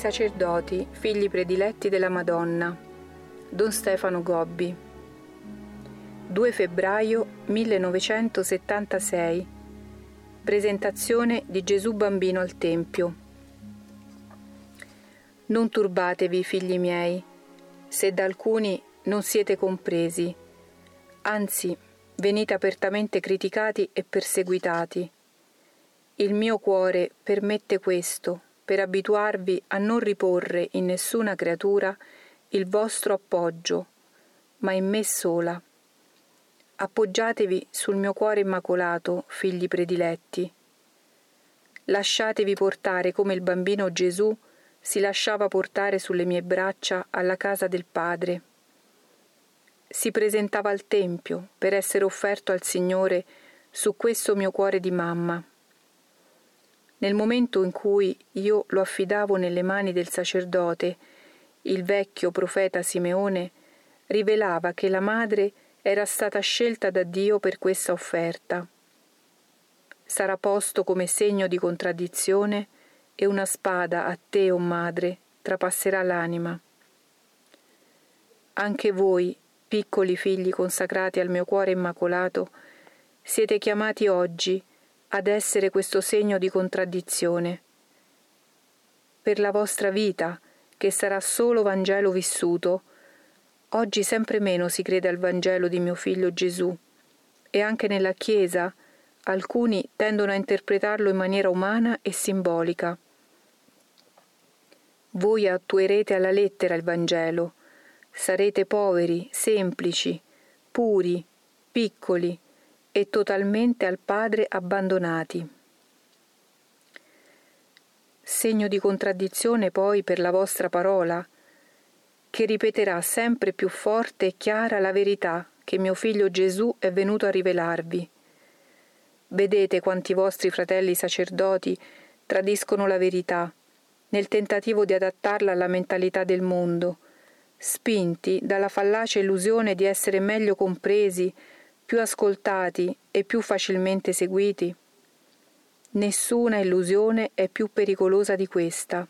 sacerdoti, figli prediletti della Madonna. Don Stefano Gobbi. 2 febbraio 1976. Presentazione di Gesù Bambino al Tempio. Non turbatevi, figli miei, se da alcuni non siete compresi, anzi venite apertamente criticati e perseguitati. Il mio cuore permette questo per abituarvi a non riporre in nessuna creatura il vostro appoggio, ma in me sola. Appoggiatevi sul mio cuore immacolato, figli prediletti. Lasciatevi portare come il bambino Gesù si lasciava portare sulle mie braccia alla casa del Padre. Si presentava al Tempio per essere offerto al Signore su questo mio cuore di mamma nel momento in cui io lo affidavo nelle mani del sacerdote, il vecchio profeta Simeone rivelava che la madre era stata scelta da Dio per questa offerta. Sarà posto come segno di contraddizione e una spada a te, o oh madre, trapasserà l'anima. Anche voi, piccoli figli consacrati al mio cuore immacolato, siete chiamati oggi ad essere questo segno di contraddizione. Per la vostra vita, che sarà solo Vangelo vissuto, oggi sempre meno si crede al Vangelo di mio figlio Gesù e anche nella Chiesa alcuni tendono a interpretarlo in maniera umana e simbolica. Voi attuerete alla lettera il Vangelo, sarete poveri, semplici, puri, piccoli, e totalmente al Padre abbandonati. Segno di contraddizione poi per la vostra parola, che ripeterà sempre più forte e chiara la verità che mio figlio Gesù è venuto a rivelarvi. Vedete quanti vostri fratelli sacerdoti tradiscono la verità nel tentativo di adattarla alla mentalità del mondo, spinti dalla fallace illusione di essere meglio compresi più ascoltati e più facilmente seguiti? Nessuna illusione è più pericolosa di questa.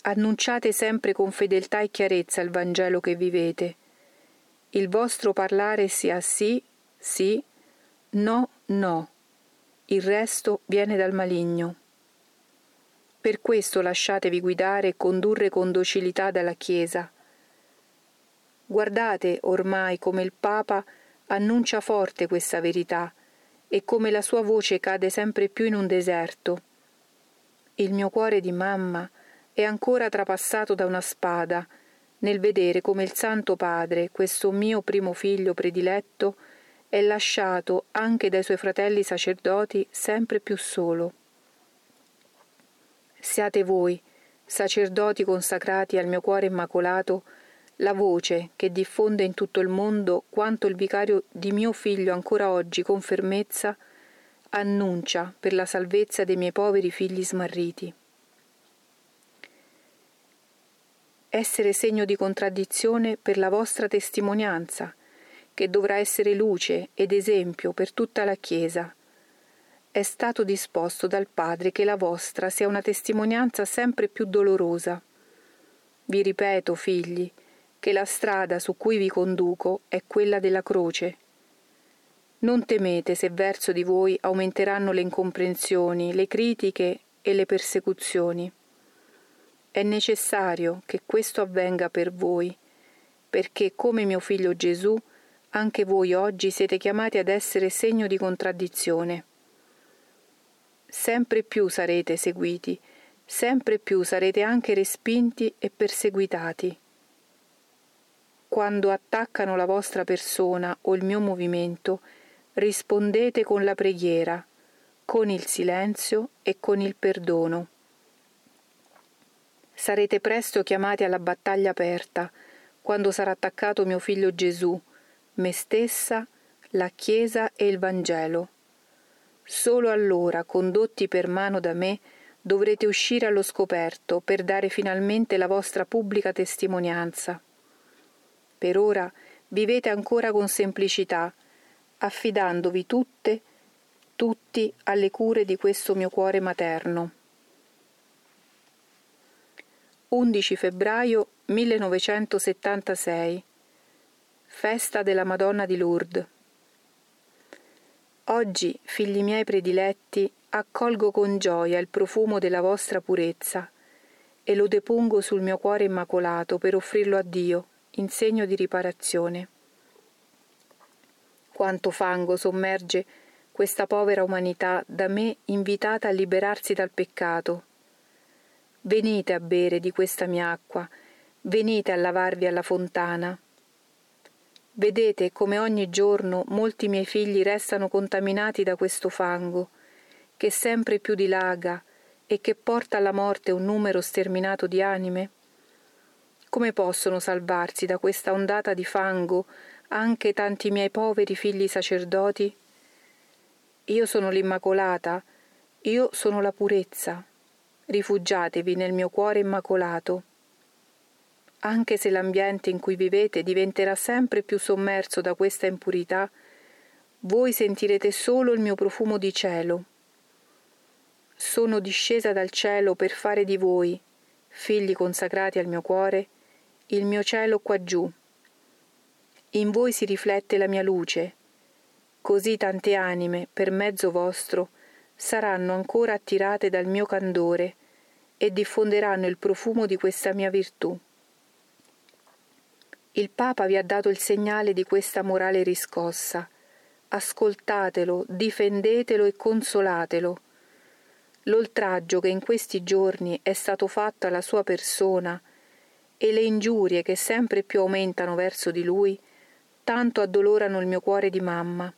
Annunciate sempre con fedeltà e chiarezza il Vangelo che vivete. Il vostro parlare sia sì, sì, no, no. Il resto viene dal maligno. Per questo lasciatevi guidare e condurre con docilità dalla Chiesa. Guardate ormai come il Papa annuncia forte questa verità e come la sua voce cade sempre più in un deserto. Il mio cuore di mamma è ancora trapassato da una spada nel vedere come il Santo Padre, questo mio primo figlio prediletto, è lasciato anche dai suoi fratelli sacerdoti sempre più solo. Siate voi, sacerdoti consacrati al mio cuore immacolato, la voce che diffonde in tutto il mondo quanto il vicario di mio figlio ancora oggi con fermezza annuncia per la salvezza dei miei poveri figli smarriti. Essere segno di contraddizione per la vostra testimonianza, che dovrà essere luce ed esempio per tutta la Chiesa. È stato disposto dal Padre che la vostra sia una testimonianza sempre più dolorosa. Vi ripeto, figli, che la strada su cui vi conduco è quella della croce. Non temete se verso di voi aumenteranno le incomprensioni, le critiche e le persecuzioni. È necessario che questo avvenga per voi, perché come mio figlio Gesù, anche voi oggi siete chiamati ad essere segno di contraddizione. Sempre più sarete seguiti, sempre più sarete anche respinti e perseguitati quando attaccano la vostra persona o il mio movimento, rispondete con la preghiera, con il silenzio e con il perdono. Sarete presto chiamati alla battaglia aperta, quando sarà attaccato mio figlio Gesù, me stessa, la Chiesa e il Vangelo. Solo allora, condotti per mano da me, dovrete uscire allo scoperto per dare finalmente la vostra pubblica testimonianza. Per ora vivete ancora con semplicità, affidandovi tutte, tutti alle cure di questo mio cuore materno. 11 febbraio 1976 Festa della Madonna di Lourdes Oggi, figli miei prediletti, accolgo con gioia il profumo della vostra purezza e lo depongo sul mio cuore immacolato per offrirlo a Dio in segno di riparazione. Quanto fango sommerge questa povera umanità da me invitata a liberarsi dal peccato. Venite a bere di questa mia acqua, venite a lavarvi alla fontana. Vedete come ogni giorno molti miei figli restano contaminati da questo fango, che sempre più dilaga e che porta alla morte un numero sterminato di anime? Come possono salvarsi da questa ondata di fango anche tanti miei poveri figli sacerdoti? Io sono l'Immacolata, io sono la purezza. Rifugiatevi nel mio cuore immacolato. Anche se l'ambiente in cui vivete diventerà sempre più sommerso da questa impurità, voi sentirete solo il mio profumo di cielo. Sono discesa dal cielo per fare di voi, figli consacrati al mio cuore, il mio cielo qua giù. In voi si riflette la mia luce, così tante anime, per mezzo vostro, saranno ancora attirate dal mio candore e diffonderanno il profumo di questa mia virtù. Il Papa vi ha dato il segnale di questa morale riscossa. Ascoltatelo, difendetelo e consolatelo. L'oltraggio che in questi giorni è stato fatto alla sua persona e le ingiurie che sempre più aumentano verso di lui, tanto addolorano il mio cuore di mamma.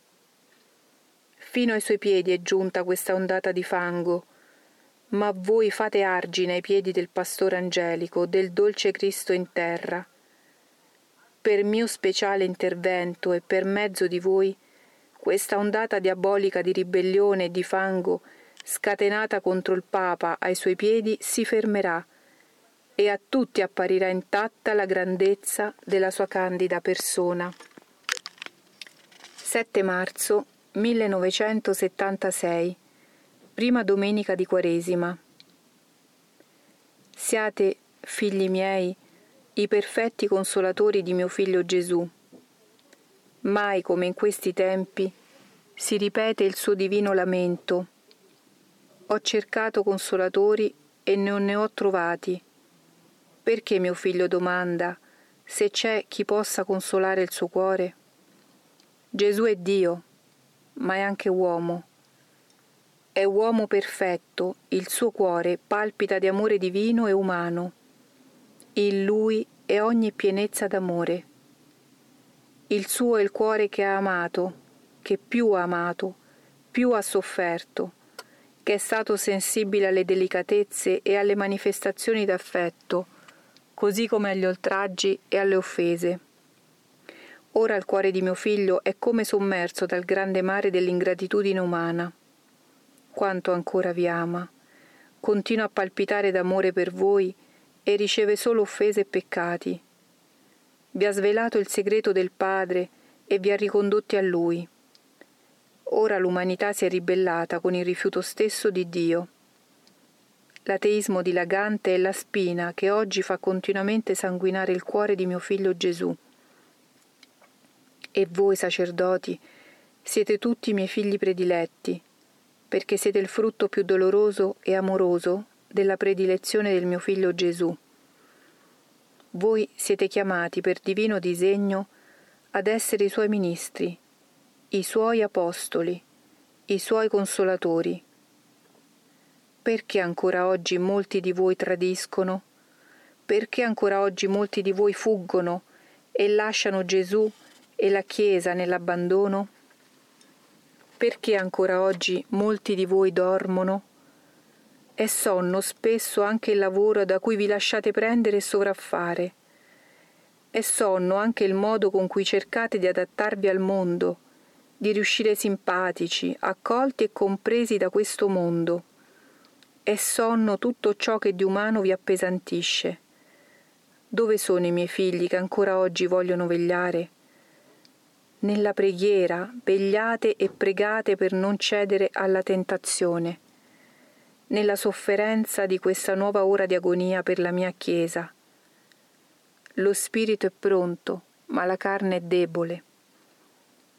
Fino ai suoi piedi è giunta questa ondata di fango, ma voi fate argine ai piedi del pastore angelico, del dolce Cristo in terra per mio speciale intervento e per mezzo di voi, questa ondata diabolica di ribellione e di fango scatenata contro il Papa ai suoi piedi si fermerà e a tutti apparirà intatta la grandezza della sua candida persona. 7 marzo 1976 Prima domenica di Quaresima Siate, figli miei, i perfetti consolatori di mio figlio Gesù. Mai come in questi tempi si ripete il suo divino lamento. Ho cercato consolatori e non ne ho trovati. Perché mio figlio domanda se c'è chi possa consolare il suo cuore? Gesù è Dio, ma è anche uomo. È uomo perfetto, il suo cuore palpita di amore divino e umano in lui è ogni pienezza d'amore. Il suo è il cuore che ha amato, che più ha amato, più ha sofferto, che è stato sensibile alle delicatezze e alle manifestazioni d'affetto, così come agli oltraggi e alle offese. Ora il cuore di mio figlio è come sommerso dal grande mare dell'ingratitudine umana. Quanto ancora vi ama. Continua a palpitare d'amore per voi e riceve solo offese e peccati. Vi ha svelato il segreto del Padre e vi ha ricondotti a Lui. Ora l'umanità si è ribellata con il rifiuto stesso di Dio. L'ateismo dilagante è la spina che oggi fa continuamente sanguinare il cuore di mio figlio Gesù. E voi, sacerdoti, siete tutti miei figli prediletti, perché siete il frutto più doloroso e amoroso della predilezione del mio figlio Gesù. Voi siete chiamati per divino disegno ad essere i suoi ministri, i suoi apostoli, i suoi consolatori. Perché ancora oggi molti di voi tradiscono? Perché ancora oggi molti di voi fuggono e lasciano Gesù e la Chiesa nell'abbandono? Perché ancora oggi molti di voi dormono? È sonno spesso anche il lavoro da cui vi lasciate prendere e sovraffare. È sonno anche il modo con cui cercate di adattarvi al mondo, di riuscire simpatici, accolti e compresi da questo mondo. È sonno tutto ciò che di umano vi appesantisce. Dove sono i miei figli che ancora oggi vogliono vegliare? Nella preghiera vegliate e pregate per non cedere alla tentazione nella sofferenza di questa nuova ora di agonia per la mia Chiesa. Lo spirito è pronto, ma la carne è debole.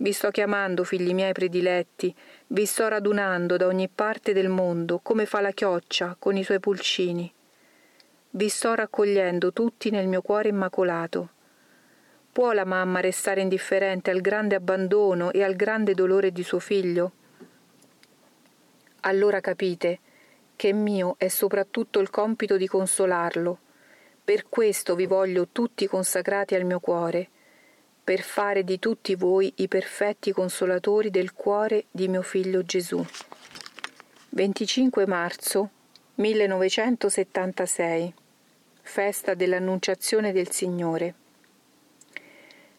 Vi sto chiamando, figli miei prediletti, vi sto radunando da ogni parte del mondo, come fa la chioccia con i suoi pulcini. Vi sto raccogliendo tutti nel mio cuore immacolato. Può la mamma restare indifferente al grande abbandono e al grande dolore di suo figlio? Allora capite che mio è soprattutto il compito di consolarlo. Per questo vi voglio tutti consacrati al mio cuore per fare di tutti voi i perfetti consolatori del cuore di mio figlio Gesù. 25 marzo 1976 Festa dell'Annunciazione del Signore.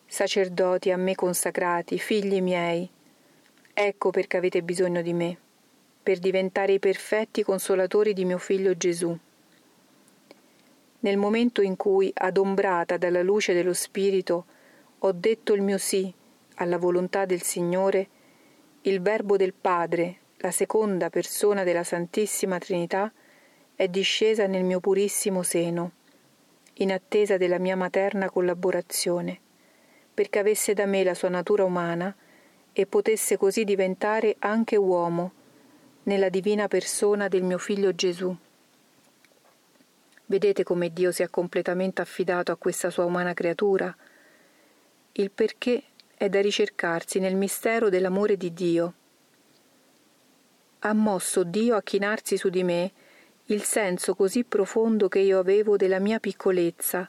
Sacerdoti a me consacrati, figli miei, ecco perché avete bisogno di me, per diventare i perfetti consolatori di mio figlio Gesù. Nel momento in cui, adombrata dalla luce dello Spirito, ho detto il mio sì alla volontà del Signore, il Verbo del Padre, la seconda persona della Santissima Trinità, è discesa nel mio purissimo seno, in attesa della mia materna collaborazione, perché avesse da me la sua natura umana e potesse così diventare anche uomo nella divina persona del mio figlio Gesù. Vedete come Dio si è completamente affidato a questa sua umana creatura? Il perché è da ricercarsi nel mistero dell'amore di Dio. Ha mosso Dio a chinarsi su di me il senso così profondo che io avevo della mia piccolezza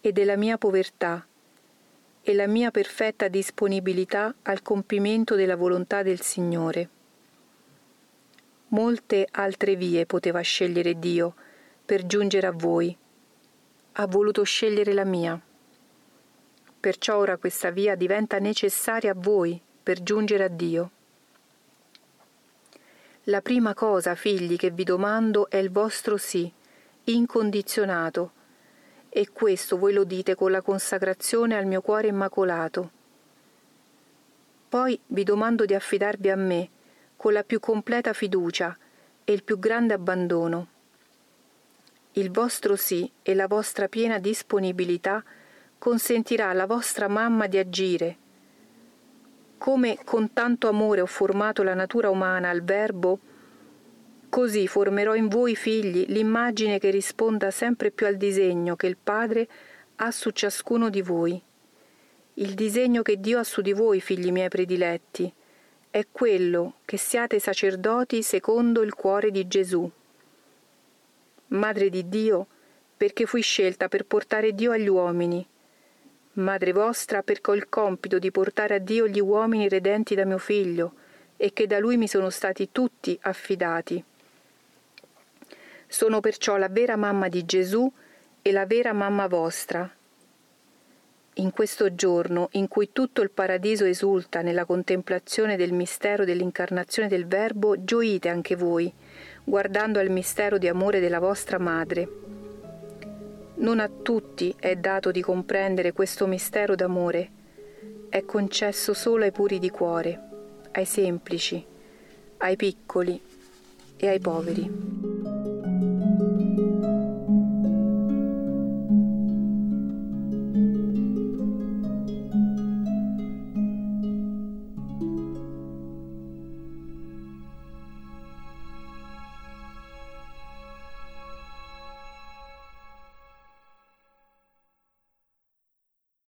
e della mia povertà e la mia perfetta disponibilità al compimento della volontà del Signore. Molte altre vie poteva scegliere Dio per giungere a voi. Ha voluto scegliere la mia. Perciò ora questa via diventa necessaria a voi per giungere a Dio. La prima cosa, figli, che vi domando è il vostro sì, incondizionato, e questo voi lo dite con la consacrazione al mio cuore immacolato. Poi vi domando di affidarvi a me con la più completa fiducia e il più grande abbandono. Il vostro sì e la vostra piena disponibilità consentirà alla vostra mamma di agire. Come con tanto amore ho formato la natura umana al Verbo, così formerò in voi figli l'immagine che risponda sempre più al disegno che il Padre ha su ciascuno di voi. Il disegno che Dio ha su di voi, figli miei prediletti, è quello che siate sacerdoti secondo il cuore di Gesù. Madre di Dio, perché fui scelta per portare Dio agli uomini, Madre vostra, perché ho il compito di portare a Dio gli uomini redenti da mio figlio, e che da lui mi sono stati tutti affidati. Sono perciò la vera mamma di Gesù e la vera mamma vostra. In questo giorno in cui tutto il paradiso esulta nella contemplazione del mistero dell'incarnazione del Verbo, gioite anche voi, guardando al mistero di amore della vostra madre non a tutti è dato di comprendere questo mistero d'amore, è concesso solo ai puri di cuore, ai semplici, ai piccoli e ai poveri.